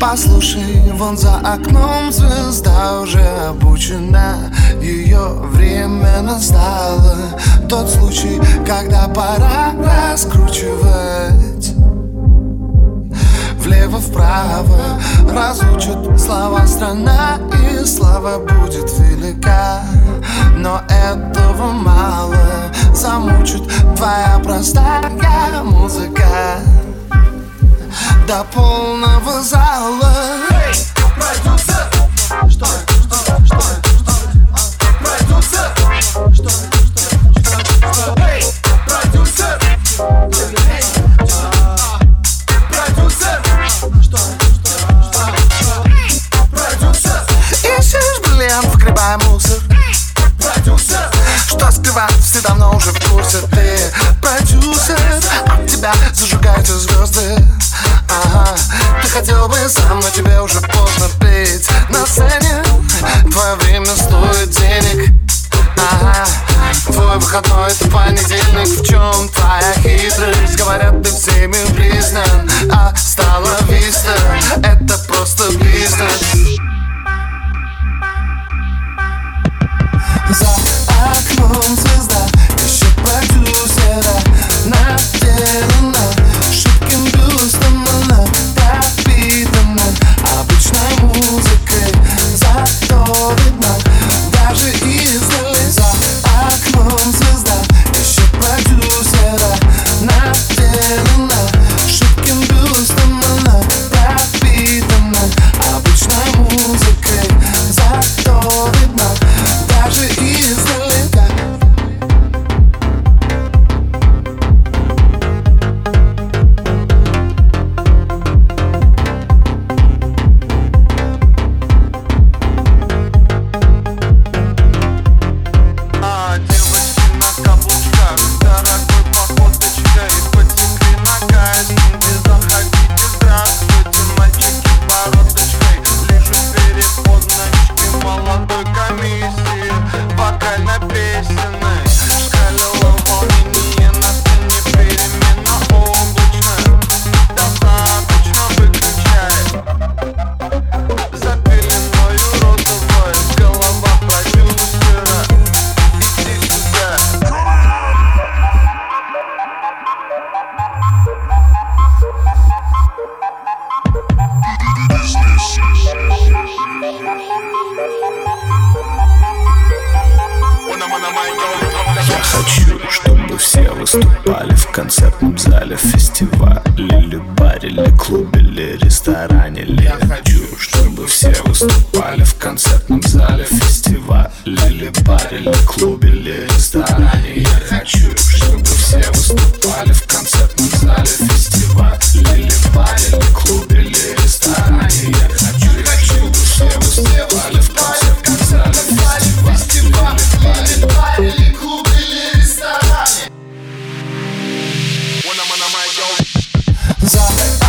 Послушай, вон за окном звезда уже обучена. Ее время настало. Тот случай, когда пора раскручивать. Влево-вправо разучат слова страна И слава будет велика. Но этого мало Замучит твоя простая музыка до полного зала. Продюсер, что, что, что, что, продюсер, что, что, продюсер, продюсер, что, продюсер. Ищешь бриллиант, вгребай мусор. Продюсер, что скрывать, все давно уже в курсе. Ты стоит денег. Ага, твой выходной это понедельник. В чем твоя хитрость? Говорят, ты всеми признан. А стала Я хочу, чтобы все выступали в концертном зале фестивале Или баре, или клубе, или ресторане. Я хочу, чтобы все выступали в концертном зале фестивале Или баре, или клубе, или ресторане. Я хочу, Zara.